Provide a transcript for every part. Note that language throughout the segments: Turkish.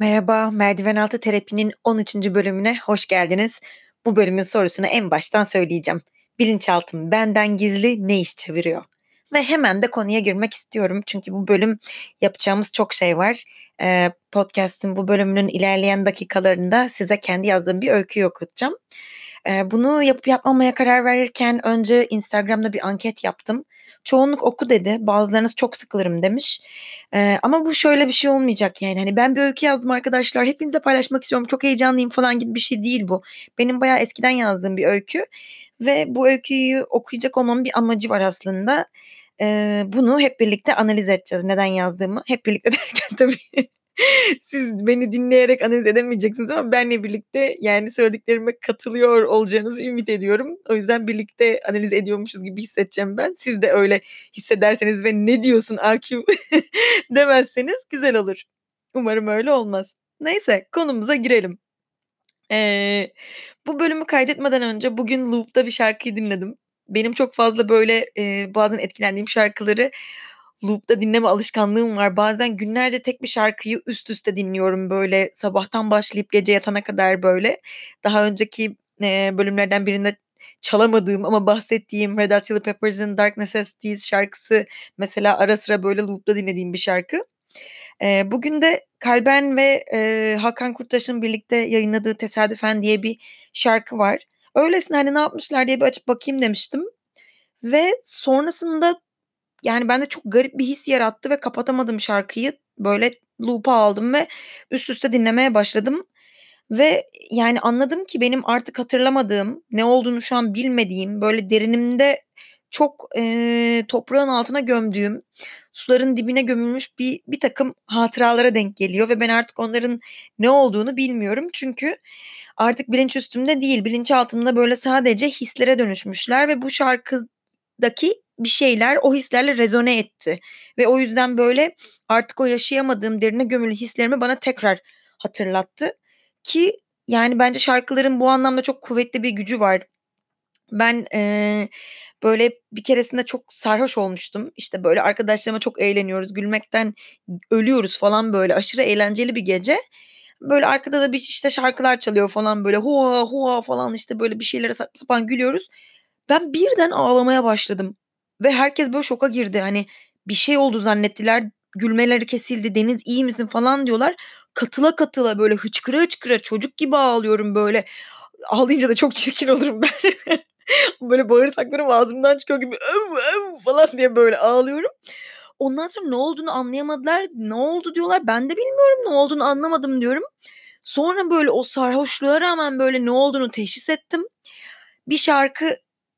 Merhaba, Merdiven Altı Terapi'nin 13. bölümüne hoş geldiniz. Bu bölümün sorusunu en baştan söyleyeceğim. Bilinçaltım benden gizli ne iş çeviriyor? Ve hemen de konuya girmek istiyorum. Çünkü bu bölüm yapacağımız çok şey var. Ee, podcast'ın bu bölümünün ilerleyen dakikalarında size kendi yazdığım bir öyküyü okutacağım. Ee, bunu yapıp yapmamaya karar verirken önce Instagram'da bir anket yaptım. Çoğunluk oku dedi. Bazılarınız çok sıkılırım demiş. Ee, ama bu şöyle bir şey olmayacak yani. Hani ben bir öykü yazdım arkadaşlar. Hepinize paylaşmak istiyorum. Çok heyecanlıyım falan gibi bir şey değil bu. Benim bayağı eskiden yazdığım bir öykü. Ve bu öyküyü okuyacak olmamın bir amacı var aslında. Ee, bunu hep birlikte analiz edeceğiz. Neden yazdığımı. Hep birlikte derken tabii siz beni dinleyerek analiz edemeyeceksiniz ama benle birlikte yani söylediklerime katılıyor olacağınızı ümit ediyorum. O yüzden birlikte analiz ediyormuşuz gibi hissedeceğim ben. Siz de öyle hissederseniz ve ne diyorsun AQ demezseniz güzel olur. Umarım öyle olmaz. Neyse konumuza girelim. Ee, bu bölümü kaydetmeden önce bugün Loop'ta bir şarkıyı dinledim. Benim çok fazla böyle e, bazen etkilendiğim şarkıları loop'ta dinleme alışkanlığım var. Bazen günlerce tek bir şarkıyı üst üste dinliyorum böyle sabahtan başlayıp gece yatana kadar böyle. Daha önceki e, bölümlerden birinde çalamadığım ama bahsettiğim Red Hot Chili Peppers'ın Dark Necessities şarkısı mesela ara sıra böyle loop'ta dinlediğim bir şarkı. E, bugün de Kalben ve e, Hakan Kurtaş'ın birlikte yayınladığı Tesadüfen diye bir şarkı var. Öylesine hani ne yapmışlar diye bir açıp bakayım demiştim. Ve sonrasında yani bende çok garip bir his yarattı ve kapatamadım şarkıyı. Böyle loop'a aldım ve üst üste dinlemeye başladım. Ve yani anladım ki benim artık hatırlamadığım, ne olduğunu şu an bilmediğim, böyle derinimde çok e, toprağın altına gömdüğüm, suların dibine gömülmüş bir bir takım hatıralara denk geliyor ve ben artık onların ne olduğunu bilmiyorum. Çünkü artık bilinç üstümde değil, bilinçaltımda böyle sadece hislere dönüşmüşler ve bu şarkıdaki bir şeyler o hislerle rezone etti. Ve o yüzden böyle artık o yaşayamadığım derine gömülü hislerimi bana tekrar hatırlattı. Ki yani bence şarkıların bu anlamda çok kuvvetli bir gücü var. Ben e, böyle bir keresinde çok sarhoş olmuştum. İşte böyle arkadaşlarıma çok eğleniyoruz. Gülmekten ölüyoruz falan böyle. Aşırı eğlenceli bir gece. Böyle arkada da bir işte şarkılar çalıyor falan böyle. Hua hua falan işte böyle bir şeylere sapan gülüyoruz. Ben birden ağlamaya başladım. Ve herkes böyle şoka girdi. Hani bir şey oldu zannettiler. Gülmeleri kesildi. Deniz iyi misin falan diyorlar. Katıla katıla böyle hıçkıra hıçkıra çocuk gibi ağlıyorum böyle. Ağlayınca da çok çirkin olurum ben. böyle bağırsaklarım ağzımdan çıkıyor gibi öv öv falan diye böyle ağlıyorum. Ondan sonra ne olduğunu anlayamadılar. Ne oldu diyorlar. Ben de bilmiyorum ne olduğunu anlamadım diyorum. Sonra böyle o sarhoşluğa rağmen böyle ne olduğunu teşhis ettim. Bir şarkı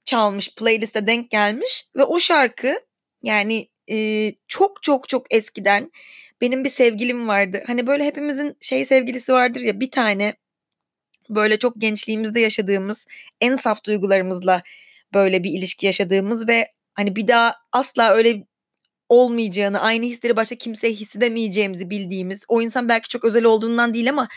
çalmış playliste denk gelmiş ve o şarkı yani e, çok çok çok eskiden benim bir sevgilim vardı. Hani böyle hepimizin şey sevgilisi vardır ya bir tane böyle çok gençliğimizde yaşadığımız en saf duygularımızla böyle bir ilişki yaşadığımız ve hani bir daha asla öyle olmayacağını, aynı hisleri başka kimseye hissedemeyeceğimizi bildiğimiz, o insan belki çok özel olduğundan değil ama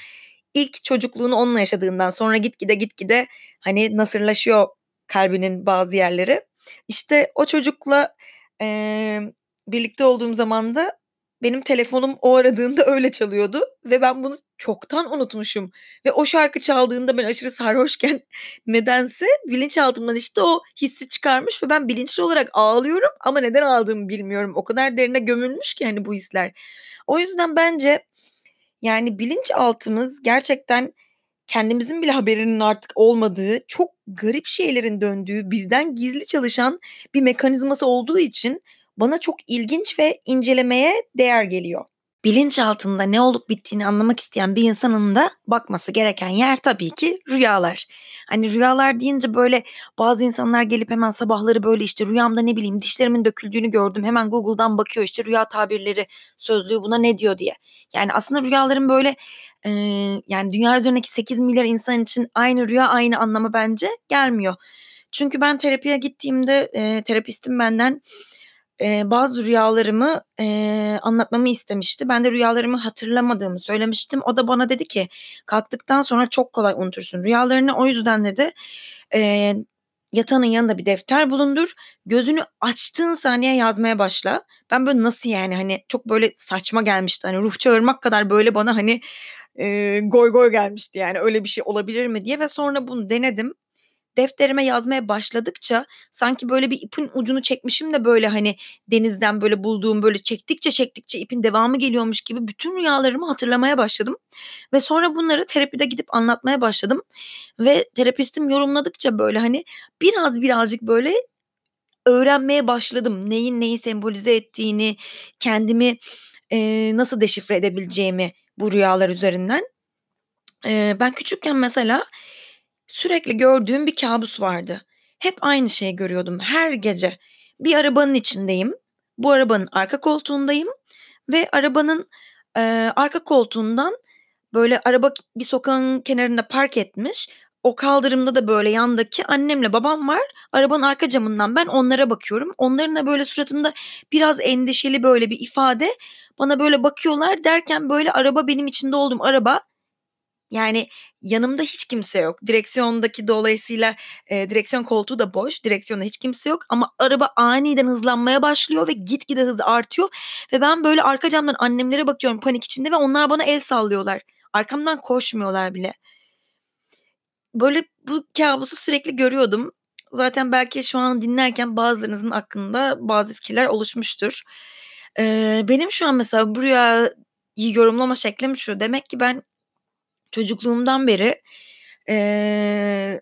ilk çocukluğunu onunla yaşadığından sonra gitgide gitgide hani nasırlaşıyor kalbinin bazı yerleri. İşte o çocukla e, birlikte olduğum zaman da benim telefonum o aradığında öyle çalıyordu ve ben bunu çoktan unutmuşum. Ve o şarkı çaldığında ben aşırı sarhoşken nedense bilinçaltımdan işte o hissi çıkarmış ve ben bilinçli olarak ağlıyorum ama neden ağladığımı bilmiyorum. O kadar derine gömülmüş ki hani bu hisler. O yüzden bence yani bilinçaltımız gerçekten kendimizin bile haberinin artık olmadığı, çok garip şeylerin döndüğü, bizden gizli çalışan bir mekanizması olduğu için bana çok ilginç ve incelemeye değer geliyor. bilinç altında ne olup bittiğini anlamak isteyen bir insanın da bakması gereken yer tabii ki rüyalar. Hani rüyalar deyince böyle bazı insanlar gelip hemen sabahları böyle işte rüyamda ne bileyim dişlerimin döküldüğünü gördüm. Hemen Google'dan bakıyor işte rüya tabirleri sözlüğü buna ne diyor diye. Yani aslında rüyaların böyle e, yani dünya üzerindeki 8 milyar insan için aynı rüya aynı anlamı bence gelmiyor. Çünkü ben terapiye gittiğimde e, terapistim benden e, bazı rüyalarımı e, anlatmamı istemişti. Ben de rüyalarımı hatırlamadığımı söylemiştim. O da bana dedi ki kalktıktan sonra çok kolay unutursun rüyalarını. O yüzden dedi e, yatağının yanında bir defter bulundur. Gözünü açtığın saniye yazmaya başla. Ben böyle nasıl yani hani çok böyle saçma gelmişti. Hani ruh çağırmak kadar böyle bana hani e, goy goy gelmişti yani öyle bir şey olabilir mi diye ve sonra bunu denedim defterime yazmaya başladıkça sanki böyle bir ipin ucunu çekmişim de böyle hani denizden böyle bulduğum böyle çektikçe çektikçe ipin devamı geliyormuş gibi bütün rüyalarımı hatırlamaya başladım. Ve sonra bunları terapide gidip anlatmaya başladım. Ve terapistim yorumladıkça böyle hani biraz birazcık böyle öğrenmeye başladım. Neyin neyi sembolize ettiğini, kendimi e, nasıl deşifre edebileceğimi bu rüyalar üzerinden. E, ben küçükken mesela Sürekli gördüğüm bir kabus vardı. Hep aynı şeyi görüyordum her gece. Bir arabanın içindeyim. Bu arabanın arka koltuğundayım ve arabanın e, arka koltuğundan böyle araba bir sokağın kenarında park etmiş. O kaldırımda da böyle yandaki annemle babam var. Arabanın arka camından ben onlara bakıyorum. Onların da böyle suratında biraz endişeli böyle bir ifade. Bana böyle bakıyorlar derken böyle araba benim içinde olduğum araba yani yanımda hiç kimse yok. Direksiyondaki dolayısıyla e, direksiyon koltuğu da boş. Direksiyonda hiç kimse yok ama araba aniden hızlanmaya başlıyor ve gitgide hız artıyor. Ve ben böyle arka camdan annemlere bakıyorum panik içinde ve onlar bana el sallıyorlar. Arkamdan koşmuyorlar bile. Böyle bu kabusu sürekli görüyordum. Zaten belki şu an dinlerken bazılarınızın aklında bazı fikirler oluşmuştur. Ee, benim şu an mesela bu rüyayı yorumlama şeklim şu. Demek ki ben çocukluğumdan beri eee,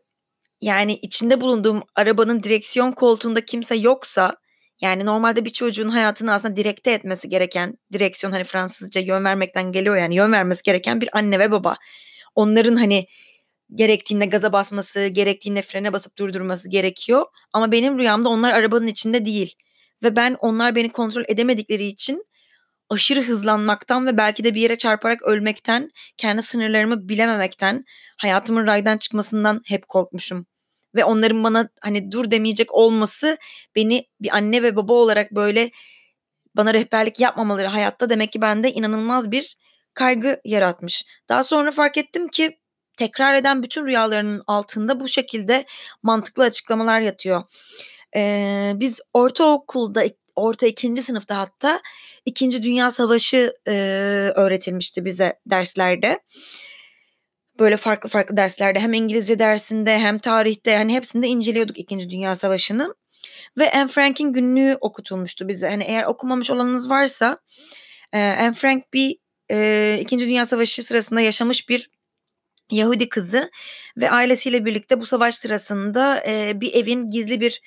yani içinde bulunduğum arabanın direksiyon koltuğunda kimse yoksa yani normalde bir çocuğun hayatını aslında direkte etmesi gereken direksiyon hani Fransızca yön vermekten geliyor yani yön vermesi gereken bir anne ve baba. Onların hani gerektiğinde gaza basması, gerektiğinde frene basıp durdurması gerekiyor. Ama benim rüyamda onlar arabanın içinde değil. Ve ben onlar beni kontrol edemedikleri için aşırı hızlanmaktan ve belki de bir yere çarparak ölmekten, kendi sınırlarımı bilememekten, hayatımın raydan çıkmasından hep korkmuşum. Ve onların bana hani dur demeyecek olması beni bir anne ve baba olarak böyle bana rehberlik yapmamaları hayatta demek ki bende inanılmaz bir kaygı yaratmış. Daha sonra fark ettim ki tekrar eden bütün rüyalarının altında bu şekilde mantıklı açıklamalar yatıyor. Ee, biz ortaokulda orta ikinci sınıfta hatta İkinci Dünya Savaşı e, öğretilmişti bize derslerde. Böyle farklı farklı derslerde hem İngilizce dersinde hem tarihte hani hepsinde inceliyorduk İkinci Dünya Savaşı'nı. Ve Anne Frank'in günlüğü okutulmuştu bize. Hani eğer okumamış olanınız varsa e, Anne Frank bir e, İkinci Dünya Savaşı sırasında yaşamış bir Yahudi kızı ve ailesiyle birlikte bu savaş sırasında e, bir evin gizli bir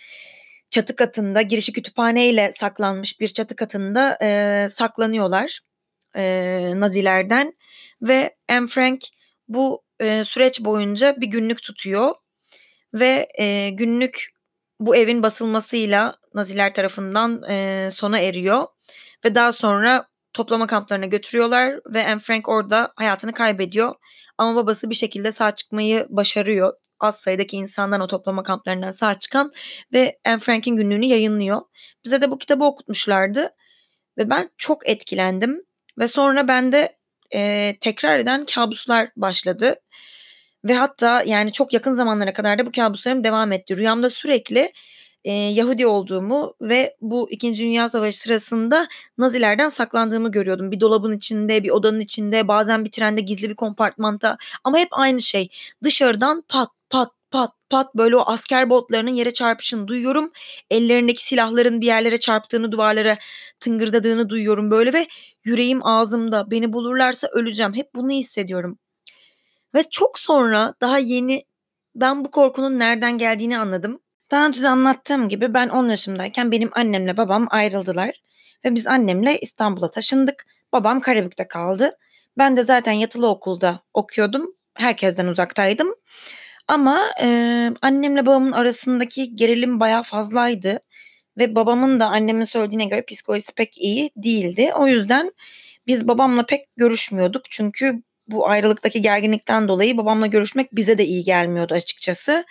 çatı katında girişi kütüphaneyle saklanmış bir çatı katında e, saklanıyorlar e, Nazilerden ve Anne Frank bu e, süreç boyunca bir günlük tutuyor ve e, günlük bu evin basılmasıyla Naziler tarafından e, sona eriyor ve daha sonra toplama kamplarına götürüyorlar ve Anne Frank orada hayatını kaybediyor ama babası bir şekilde sağ çıkmayı başarıyor az sayıdaki insandan o toplama kamplarından sağ çıkan ve Anne Frank'in günlüğünü yayınlıyor. Bize de bu kitabı okutmuşlardı ve ben çok etkilendim ve sonra bende e, tekrar eden kabuslar başladı. Ve hatta yani çok yakın zamanlara kadar da bu kabuslarım devam etti. Rüyamda sürekli e, Yahudi olduğumu ve bu İkinci Dünya Savaşı sırasında Nazilerden saklandığımı görüyordum. Bir dolabın içinde, bir odanın içinde, bazen bir trende gizli bir kompartmanda ama hep aynı şey. Dışarıdan pat pat pat pat böyle o asker botlarının yere çarpışını duyuyorum. Ellerindeki silahların bir yerlere çarptığını, duvarlara tıngırdadığını duyuyorum böyle ve yüreğim ağzımda. Beni bulurlarsa öleceğim. Hep bunu hissediyorum. Ve çok sonra daha yeni ben bu korkunun nereden geldiğini anladım. Daha önce de anlattığım gibi ben 10 yaşımdayken benim annemle babam ayrıldılar ve biz annemle İstanbul'a taşındık. Babam Karabük'te kaldı. Ben de zaten yatılı okulda okuyordum. Herkesten uzaktaydım. Ama e, annemle babamın arasındaki gerilim bayağı fazlaydı. Ve babamın da annemin söylediğine göre psikolojisi pek iyi değildi. O yüzden biz babamla pek görüşmüyorduk. Çünkü bu ayrılıktaki gerginlikten dolayı babamla görüşmek bize de iyi gelmiyordu açıkçası.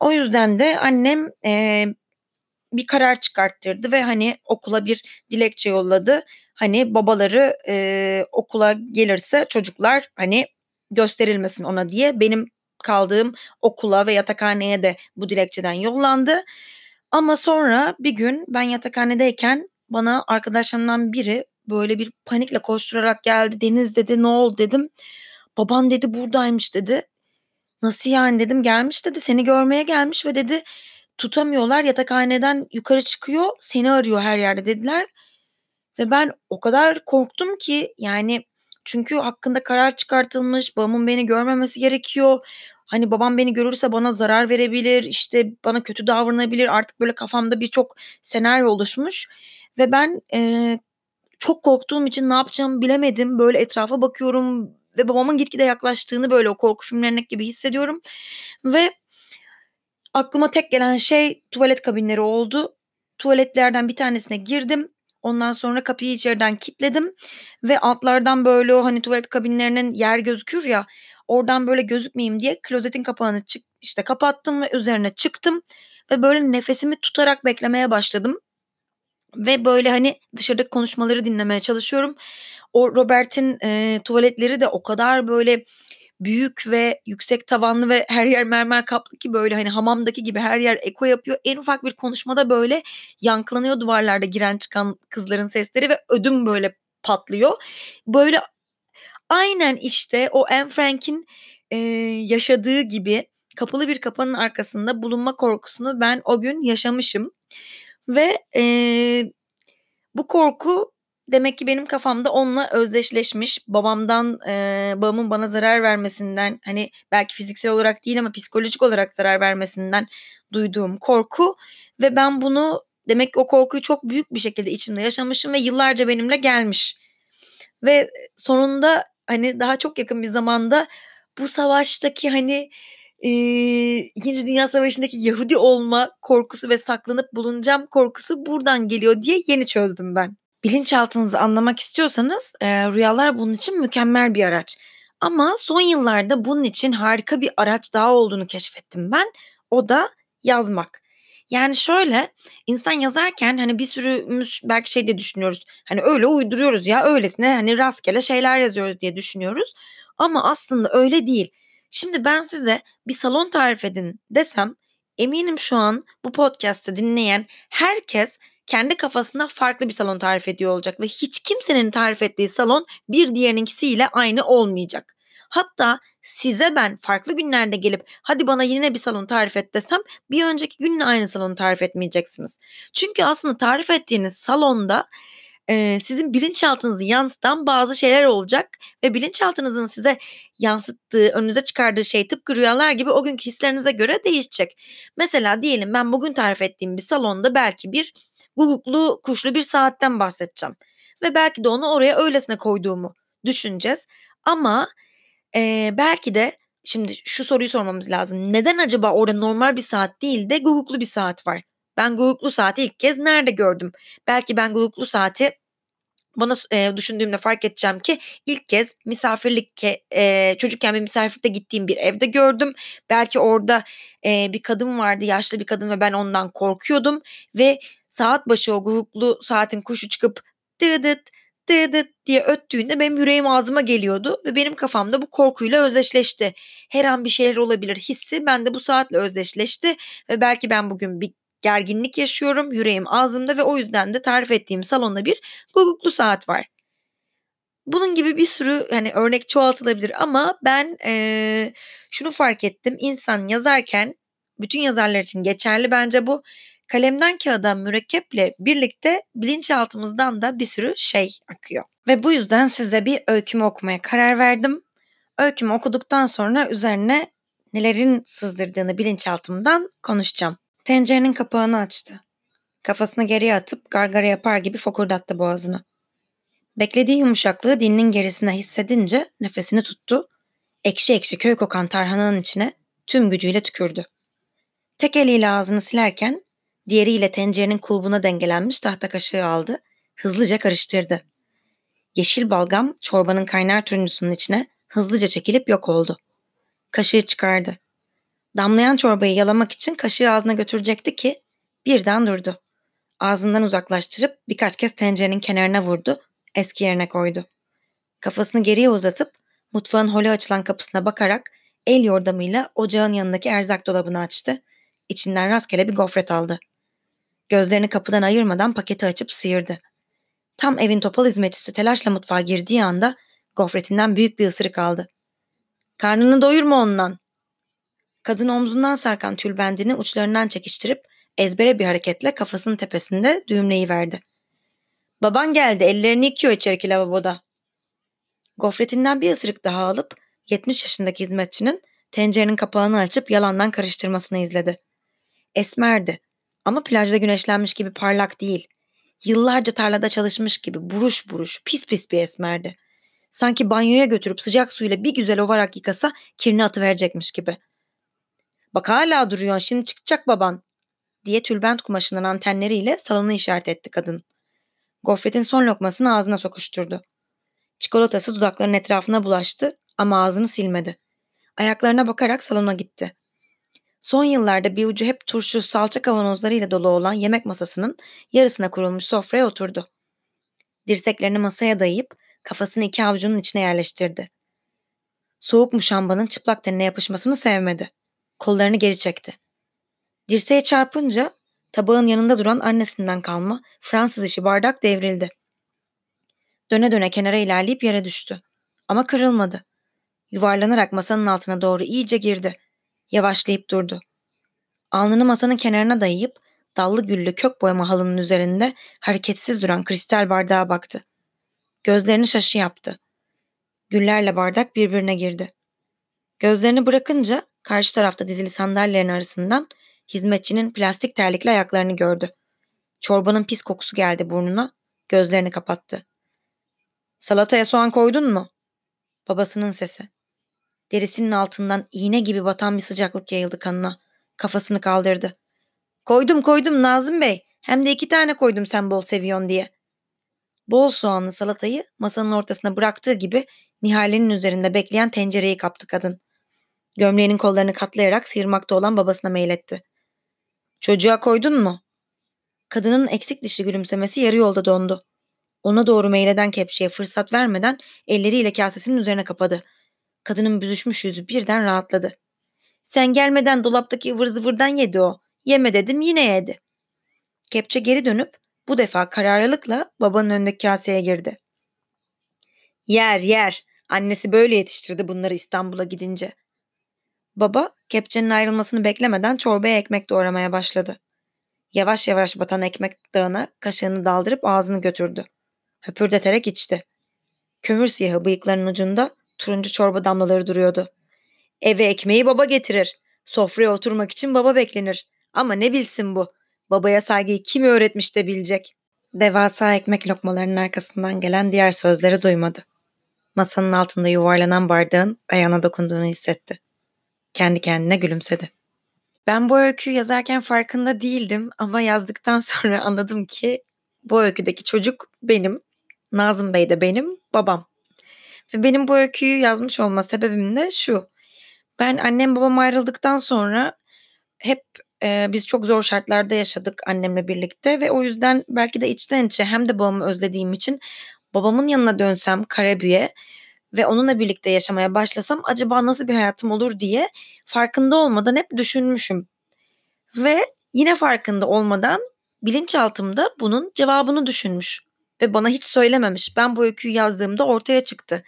O yüzden de annem e, bir karar çıkarttırdı ve hani okula bir dilekçe yolladı. Hani babaları e, okula gelirse çocuklar hani gösterilmesin ona diye benim kaldığım okula ve yatakhaneye de bu dilekçeden yollandı. Ama sonra bir gün ben yatakhanedeyken bana arkadaşlarımdan biri böyle bir panikle koşturarak geldi. Deniz dedi ne oldu dedim. Baban dedi buradaymış dedi. Nasıl yani dedim gelmiş dedi seni görmeye gelmiş ve dedi tutamıyorlar yatakhaneden yukarı çıkıyor seni arıyor her yerde dediler. Ve ben o kadar korktum ki yani çünkü hakkında karar çıkartılmış babamın beni görmemesi gerekiyor. Hani babam beni görürse bana zarar verebilir işte bana kötü davranabilir artık böyle kafamda birçok senaryo oluşmuş. Ve ben e, çok korktuğum için ne yapacağımı bilemedim. Böyle etrafa bakıyorum ve babamın gitgide yaklaştığını böyle o korku filmlerindeki gibi hissediyorum. Ve aklıma tek gelen şey tuvalet kabinleri oldu. Tuvaletlerden bir tanesine girdim. Ondan sonra kapıyı içeriden kilitledim ve altlardan böyle o hani tuvalet kabinlerinin yer gözükür ya oradan böyle gözükmeyeyim diye klozetin kapağını çık işte kapattım ve üzerine çıktım ve böyle nefesimi tutarak beklemeye başladım. Ve böyle hani dışarıdaki konuşmaları dinlemeye çalışıyorum. O Robert'in e, tuvaletleri de o kadar böyle büyük ve yüksek tavanlı ve her yer mermer kaplı ki böyle hani hamamdaki gibi her yer eko yapıyor. En ufak bir konuşmada böyle yankılanıyor duvarlarda giren çıkan kızların sesleri ve ödüm böyle patlıyor. Böyle aynen işte o Anne Frank'in e, yaşadığı gibi kapalı bir kapının arkasında bulunma korkusunu ben o gün yaşamışım. Ve e, bu korku demek ki benim kafamda onunla özdeşleşmiş. Babamdan, e, babamın bana zarar vermesinden hani belki fiziksel olarak değil ama psikolojik olarak zarar vermesinden duyduğum korku ve ben bunu demek ki o korkuyu çok büyük bir şekilde içimde yaşamışım ve yıllarca benimle gelmiş. Ve sonunda hani daha çok yakın bir zamanda bu savaştaki hani e, İkinci Dünya Savaşı'ndaki Yahudi olma korkusu ve saklanıp bulunacağım korkusu buradan geliyor diye yeni çözdüm ben. Bilinçaltınızı anlamak istiyorsanız e, rüyalar bunun için mükemmel bir araç. Ama son yıllarda bunun için harika bir araç daha olduğunu keşfettim ben. O da yazmak. Yani şöyle insan yazarken hani bir sürümüz belki şey de düşünüyoruz. Hani öyle uyduruyoruz ya öylesine hani rastgele şeyler yazıyoruz diye düşünüyoruz. Ama aslında öyle değil. Şimdi ben size bir salon tarif edin desem eminim şu an bu podcast'ı dinleyen herkes kendi kafasında farklı bir salon tarif ediyor olacak ve hiç kimsenin tarif ettiği salon bir diğerininkisiyle aynı olmayacak. Hatta size ben farklı günlerde gelip hadi bana yine bir salon tarif et desem bir önceki günle aynı salonu tarif etmeyeceksiniz. Çünkü aslında tarif ettiğiniz salonda e, sizin bilinçaltınızı yansıtan bazı şeyler olacak ve bilinçaltınızın size yansıttığı, önünüze çıkardığı şey tıpkı rüyalar gibi o günkü hislerinize göre değişecek. Mesela diyelim ben bugün tarif ettiğim bir salonda belki bir guguklu kuşlu bir saatten bahsedeceğim. Ve belki de onu oraya öylesine koyduğumu düşüneceğiz. Ama e, belki de şimdi şu soruyu sormamız lazım. Neden acaba orada normal bir saat değil de guguklu bir saat var? Ben guguklu saati ilk kez nerede gördüm? Belki ben guguklu saati bana e, düşündüğümde fark edeceğim ki ilk kez misafirlik e, çocukken bir misafirlikte gittiğim bir evde gördüm. Belki orada e, bir kadın vardı yaşlı bir kadın ve ben ondan korkuyordum ve saat başı o guguklu saatin kuşu çıkıp dıdıt dıdıt diye öttüğünde benim yüreğim ağzıma geliyordu ve benim kafamda bu korkuyla özdeşleşti. Her an bir şeyler olabilir hissi bende bu saatle özdeşleşti ve belki ben bugün bir gerginlik yaşıyorum. Yüreğim ağzımda ve o yüzden de tarif ettiğim salonda bir guguklu saat var. Bunun gibi bir sürü hani örnek çoğaltılabilir ama ben ee, şunu fark ettim. İnsan yazarken bütün yazarlar için geçerli bence bu. Kalemden kağıda mürekkeple birlikte bilinçaltımızdan da bir sürü şey akıyor. Ve bu yüzden size bir öykümü okumaya karar verdim. Öykümü okuduktan sonra üzerine nelerin sızdırdığını bilinçaltımdan konuşacağım. Tencerenin kapağını açtı. Kafasını geriye atıp gargara yapar gibi fokurdattı boğazını. Beklediği yumuşaklığı dilinin gerisine hissedince nefesini tuttu. Ekşi ekşi köy kokan tarhananın içine tüm gücüyle tükürdü. Tek eliyle ağzını silerken diğeriyle tencerenin kulbuna dengelenmiş tahta kaşığı aldı. Hızlıca karıştırdı. Yeşil balgam çorbanın kaynar turuncusunun içine hızlıca çekilip yok oldu. Kaşığı çıkardı. Damlayan çorbayı yalamak için kaşığı ağzına götürecekti ki birden durdu. Ağzından uzaklaştırıp birkaç kez tencerenin kenarına vurdu, eski yerine koydu. Kafasını geriye uzatıp mutfağın hole açılan kapısına bakarak el yordamıyla ocağın yanındaki erzak dolabını açtı. İçinden rastgele bir gofret aldı. Gözlerini kapıdan ayırmadan paketi açıp sıyırdı. Tam evin topal hizmetçisi telaşla mutfağa girdiği anda gofretinden büyük bir ısırık aldı. Karnını doyurma ondan. Kadın omzundan sarkan tülbendini uçlarından çekiştirip ezbere bir hareketle kafasının tepesinde düğümleyiverdi. Baban geldi ellerini yıkıyor içeriki lavaboda. Gofretinden bir ısırık daha alıp 70 yaşındaki hizmetçinin tencerenin kapağını açıp yalandan karıştırmasını izledi. Esmerdi ama plajda güneşlenmiş gibi parlak değil. Yıllarca tarlada çalışmış gibi buruş buruş pis pis bir esmerdi. Sanki banyoya götürüp sıcak suyla bir güzel ovarak yıkasa kirini atıverecekmiş gibi. Bak hala duruyor şimdi çıkacak baban diye tülbent kumaşının antenleriyle salonu işaret etti kadın. Gofretin son lokmasını ağzına sokuşturdu. Çikolatası dudaklarının etrafına bulaştı ama ağzını silmedi. Ayaklarına bakarak salona gitti. Son yıllarda bir ucu hep turşu, salça kavanozlarıyla dolu olan yemek masasının yarısına kurulmuş sofraya oturdu. Dirseklerini masaya dayayıp kafasını iki avucunun içine yerleştirdi. Soğuk muşambanın çıplak tenine yapışmasını sevmedi. Kollarını geri çekti. Dirseğe çarpınca tabağın yanında duran annesinden kalma Fransız işi bardak devrildi. Döne döne kenara ilerleyip yere düştü. Ama kırılmadı. Yuvarlanarak masanın altına doğru iyice girdi. Yavaşlayıp durdu. Alnını masanın kenarına dayayıp dallı güllü kök boyama halının üzerinde hareketsiz duran kristal bardağa baktı. Gözlerini şaşı yaptı. Güllerle bardak birbirine girdi. Gözlerini bırakınca karşı tarafta dizili sandalyelerin arasından hizmetçinin plastik terlikli ayaklarını gördü. Çorbanın pis kokusu geldi burnuna, gözlerini kapattı. Salataya soğan koydun mu? Babasının sesi. Derisinin altından iğne gibi batan bir sıcaklık yayıldı kanına. Kafasını kaldırdı. Koydum koydum Nazım Bey. Hem de iki tane koydum sen bol seviyorsun diye. Bol soğanlı salatayı masanın ortasına bıraktığı gibi Nihale'nin üzerinde bekleyen tencereyi kaptı kadın. Gömleğinin kollarını katlayarak sıyırmakta olan babasına meyletti. Çocuğa koydun mu? Kadının eksik dişli gülümsemesi yarı yolda dondu. Ona doğru meyleden kepçeye fırsat vermeden elleriyle kasesinin üzerine kapadı. Kadının büzüşmüş yüzü birden rahatladı. Sen gelmeden dolaptaki ıvır zıvırdan yedi o. Yeme dedim yine yedi. Kepçe geri dönüp bu defa kararlılıkla babanın önündeki kaseye girdi. Yer yer. Annesi böyle yetiştirdi bunları İstanbul'a gidince. Baba kepçenin ayrılmasını beklemeden çorbaya ekmek doğramaya başladı. Yavaş yavaş batan ekmek dağına kaşığını daldırıp ağzını götürdü. Höpürdeterek içti. Kömür siyahı bıyıklarının ucunda turuncu çorba damlaları duruyordu. Eve ekmeği baba getirir. Sofraya oturmak için baba beklenir. Ama ne bilsin bu? Babaya saygıyı kim öğretmiş de bilecek. Devasa ekmek lokmalarının arkasından gelen diğer sözleri duymadı. Masanın altında yuvarlanan bardağın ayağına dokunduğunu hissetti. Kendi kendine gülümsedi. Ben bu öyküyü yazarken farkında değildim ama yazdıktan sonra anladım ki bu öyküdeki çocuk benim, Nazım Bey de benim, babam. Ve benim bu öyküyü yazmış olma sebebim de şu. Ben annem babam ayrıldıktan sonra hep e, biz çok zor şartlarda yaşadık annemle birlikte ve o yüzden belki de içten içe hem de babamı özlediğim için babamın yanına dönsem Karabüye ve onunla birlikte yaşamaya başlasam acaba nasıl bir hayatım olur diye farkında olmadan hep düşünmüşüm. Ve yine farkında olmadan bilinçaltımda bunun cevabını düşünmüş ve bana hiç söylememiş. Ben bu öyküyü yazdığımda ortaya çıktı.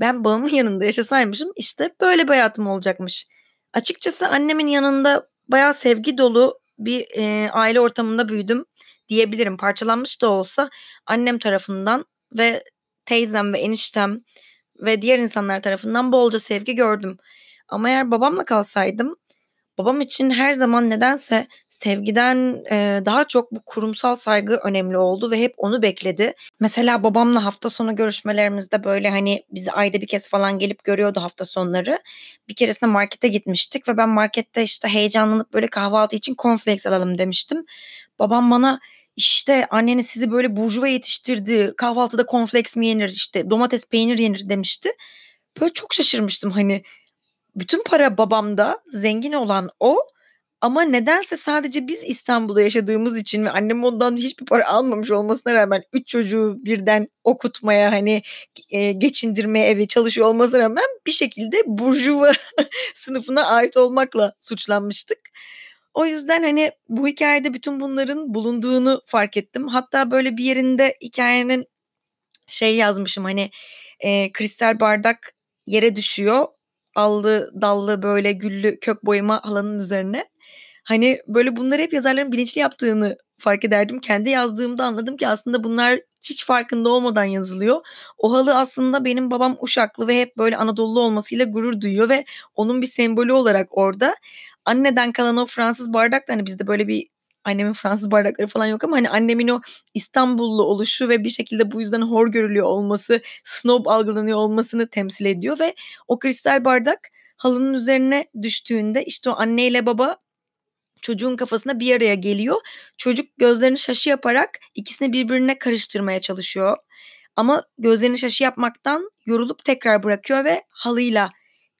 Ben babamın yanında yaşasaymışım işte böyle bir hayatım olacakmış. Açıkçası annemin yanında bayağı sevgi dolu bir e, aile ortamında büyüdüm diyebilirim. Parçalanmış da olsa annem tarafından ve teyzem ve eniştem ve diğer insanlar tarafından bolca sevgi gördüm. Ama eğer babamla kalsaydım babam için her zaman nedense sevgiden, eee, daha çok bu kurumsal saygı önemli oldu ve hep onu bekledi. Mesela babamla hafta sonu görüşmelerimizde, böyle, hani, bizi ayda 1 kez falan gelip görüyordu hafta sonları. Bir keresinde markete gitmiştik ve ben markette, işte, heyecanlanıp, böyle, kahvaltı için cornflakes alalım demiştim. Babam bana, işte, "Anneniz sizi böyle burjuva yetiştirdi, kahvaltıda cornflakes mi yenir, işte, domates, peynir yenir." demişti. Böyle, çok şaşırmıştım, hani, bütün para babamda, zengin olan o ama nedense sadece biz İstanbul'da yaşadığımız için ve annem ondan hiçbir para almamış olmasına rağmen 3 çocuğu birden okutmaya, hani, eee, geçindirmeye, evi çalışıyor olmasına rağmen bir şekilde burjuva sınıfına ait olmakla suçlanmıştık. O yüzden, hani, bu hikâyede bütün bunların bulunduğunu fark ettim. Hatta, böyle, bir yerinde hikâyenin şey yazmışım, hani, eee, kristal bardak yere düşüyor, allı dallı, böyle, güllü kök boyama halının üzerine. Hani, böyle, bunları hep yazarların bilinçli yaptığını fark ederdim. Kendi yazdığımda anladım ki aslında bunlar hiç farkında olmadan yazılıyor. O halı aslında benim babam Uşaklı ve hep, böyle, Anadolulu olmasıyla gurur duyuyor ve onun bir sembolü olarak orada. Anneden kalan o Fransız bardak da, hani, bizde böyle bir annemin Fransız bardakları falan yok ama, hani, annemin o İstanbullu oluşu ve bir şekilde bu yüzden hor görülüyor olması, snob algılanıyor olmasını temsil ediyor ve o kristal bardak halının üzerine düştüğünde, işte, o anneyle baba çocuğun kafasında bir araya geliyor. Çocuk gözlerini şaşı yaparak ikisini birbirine karıştırmaya çalışıyor ama gözlerini şaşı yapmaktan yorulup tekrar bırakıyor ve halıyla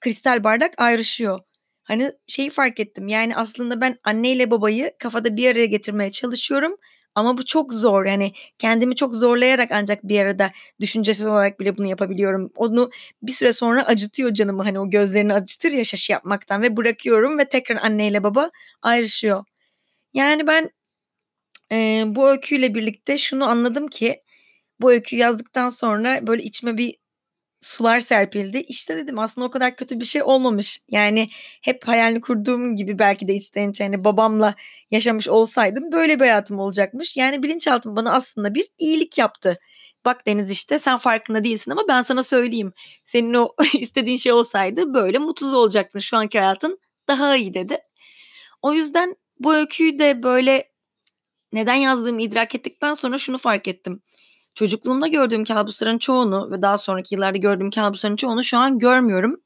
kristal bardak ayrışıyor. Hani, şeyi fark ettim, yani, aslında ben anneyle babayı kafada bir araya getirmeye çalışıyorum ama bu çok zor. Yani, kendimi çok zorlayarak ancak bir arada düşüncesel olarak bile bunu yapabiliyorum. Onu bir süre sonra acıtıyor canımı, hani, o gözlerini acıtır ya şaşı yapmaktan ve bırakıyorum ve tekrar anneyle baba ayrışıyor. Yani, ben, eee, bu öyküyle birlikte şunu anladım ki bu öyküyü yazdıktan sonra, böyle, içime bir sular serpildi. İşte, dedim aslında o kadar kötü bir şey olmamış. Yani, hep hayalini kurduğum gibi belki de içten içe, hani, babamla yaşamış olsaydım böyle bir hayatım olacakmış. Yani, bilinçaltım bana aslında bir iyilik yaptı. "Bak Deniz, işte, sen farkında değilsin ama ben sana söyleyeyim. Senin o istediğin şey olsaydı böyle mutsuz olacaktın. Şu anki hayatın daha iyi." dedi. O yüzden bu öyküyü de, böyle, neden yazdığımı idrak ettikten sonra şunu fark ettim. Çocukluğumda gördüğüm kabusların çoğunu ve daha sonraki yıllarda gördüğüm kabusların çoğunu şu an görmüyorum.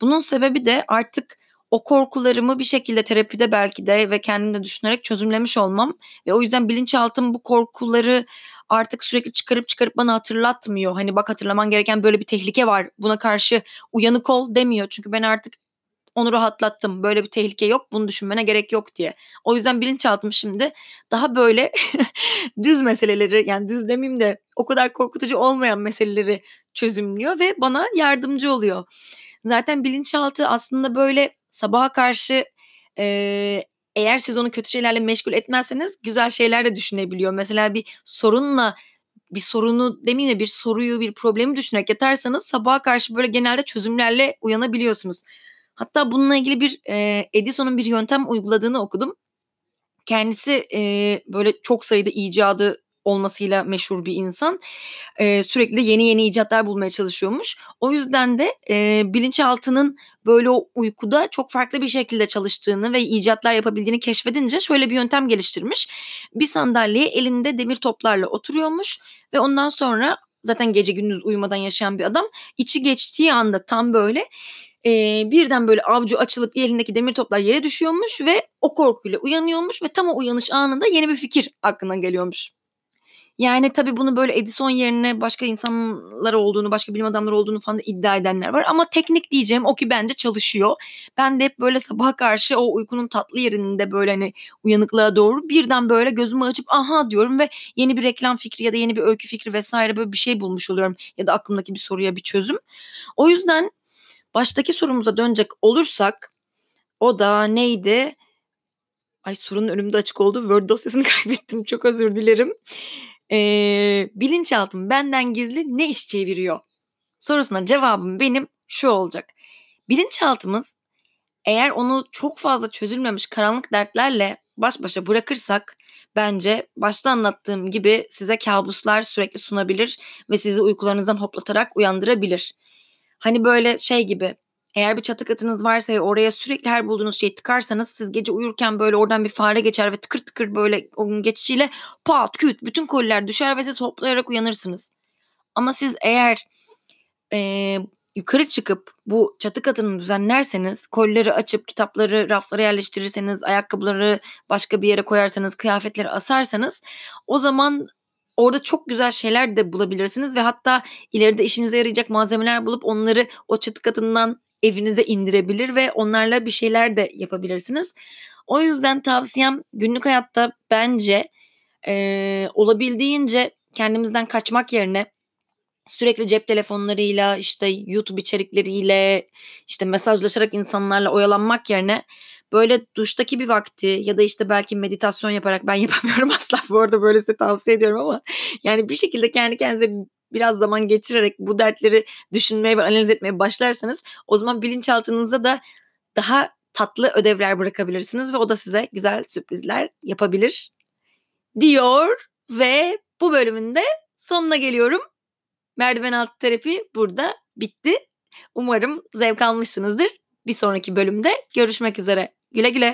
Bunun sebebi de artık o korkularımı bir şekilde terapide belki de ve kendimde düşünerek çözümlemiş olmam ve o yüzden bilinçaltım bu korkuları artık sürekli çıkarıp çıkarıp bana hatırlatmıyor. Hani, "Bak hatırlaman gereken böyle bir tehlike var, buna karşı uyanık ol." demiyor. Çünkü ben artık onu rahatlattım. Böyle bir tehlike yok, bunu düşünmene gerek yok diye. O yüzden bilinçaltım şimdi daha böyle düz meseleleri, yani düz demeyeyim de o kadar korkutucu olmayan meseleleri çözümlüyor ve bana yardımcı oluyor. Zaten bilinçaltı aslında böyle sabaha karşı, eee, eğer siz onu kötü şeylerle meşgul etmezseniz güzel şeyler de düşünebiliyor. Mesela bir sorunla bir sorunu demeyeyim de bir soruyu, bir problemi düşünerek yatarsanız sabaha karşı böyle genelde çözümlerle uyanabiliyorsunuz. Hatta bununla ilgili bir, eee, Edison'un bir yöntem uyguladığını okudum. Kendisi, eee, böyle çok sayıda icadı olmasıyla meşhur bir insan. Eee, sürekli yeni yeni icatlar bulmaya çalışıyormuş. O yüzden de, eee, bilinçaltının böyle o uykuda çok farklı bir şekilde çalıştığını ve icatlar yapabildiğini keşfedince şöyle bir yöntem geliştirmiş. Bir sandalyeye elinde demir toplarla oturuyormuş ve ondan sonra zaten gece gündüz uyumadan yaşayan bir adam. İçi geçtiği anda tam böyle Eee, birden böyle avucu açılıp elindeki demir toplar yere düşüyormuş ve o korkuyla uyanıyormuş ve tam o uyanış anında yeni bir fikir aklına geliyormuş. Yani tabii bunu böyle Edison yerine başka insanlar olduğunu, başka bilim adamları olduğunu falan da iddia edenler var ama teknik diyeceğim o ki bence çalışıyor. Ben de hep böyle sabaha karşı o uykunun tatlı yerinde böyle, hani, uyanıklığa doğru birden böyle gözümü açıp "Aha!" diyorum ve yeni bir reklam fikri ya da yeni bir öykü fikri vs. böyle bir şey bulmuş oluyorum ya da aklımdaki bir soruya bir çözüm. O yüzden Baştaki sorumuza dönecek olursak o da neydi? Ay sorunun önümde açık oldu. Word dosyasını kaybettim. Çok özür dilerim. Eee, bilinçaltım benden gizli ne iş çeviriyor? Sorusuna cevabım benim şu olacak. Bilinçaltımız eğer onu çok fazla çözülmemiş karanlık dertlerle baş başa bırakırsak bence başta anlattığım gibi size kabuslar sürekli sunabilir ve sizi uykularınızdan hoplatarak uyandırabilir. Hani, böyle, şey gibi, Eğer bir çatı katınız varsa ve oraya sürekli her bulduğunuz şeyi tıkarsanız siz gece uyurken böyle oradan bir fare geçer ve tıkır tıkır böyle onun geçişiyle pat küt bütün koliler düşer ve siz hoplayarak uyanırsınız. Ama siz eğer e, yukarı çıkıp bu çatı katını düzenlerseniz, kolileri açıp kitapları raflara yerleştirirseniz, ayakkabıları başka bir yere koyarsanız, kıyafetleri asarsanız o zaman orada çok güzel şeyler de bulabilirsiniz ve hatta ileride işinize yarayacak malzemeler bulup onları o çatı katından evinize indirebilir ve onlarla bir şeyler de yapabilirsiniz. O yüzden tavsiyem günlük hayatta bence e, olabildiğince kendimizden kaçmak yerine sürekli cep telefonlarıyla işte YouTube içerikleriyle işte mesajlaşarak insanlarla oyalanmak yerine böyle duştaki bir vakti ya da işte belki meditasyon yaparak ben yapamıyorum asla bu arada böyle size tavsiye ediyorum ama yani bir şekilde kendi kendinize biraz zaman geçirerek bu dertleri düşünmeye ve analiz etmeye başlarsanız o zaman bilinçaltınızda da daha tatlı ödevler bırakabilirsiniz ve o da size güzel sürprizler yapabilir diyor ve bu bölümünde sonuna geliyorum. Merdiven altı terapi burada bitti. Umarım zevk almışsınızdır. Bir sonraki bölümde görüşmek üzere. கில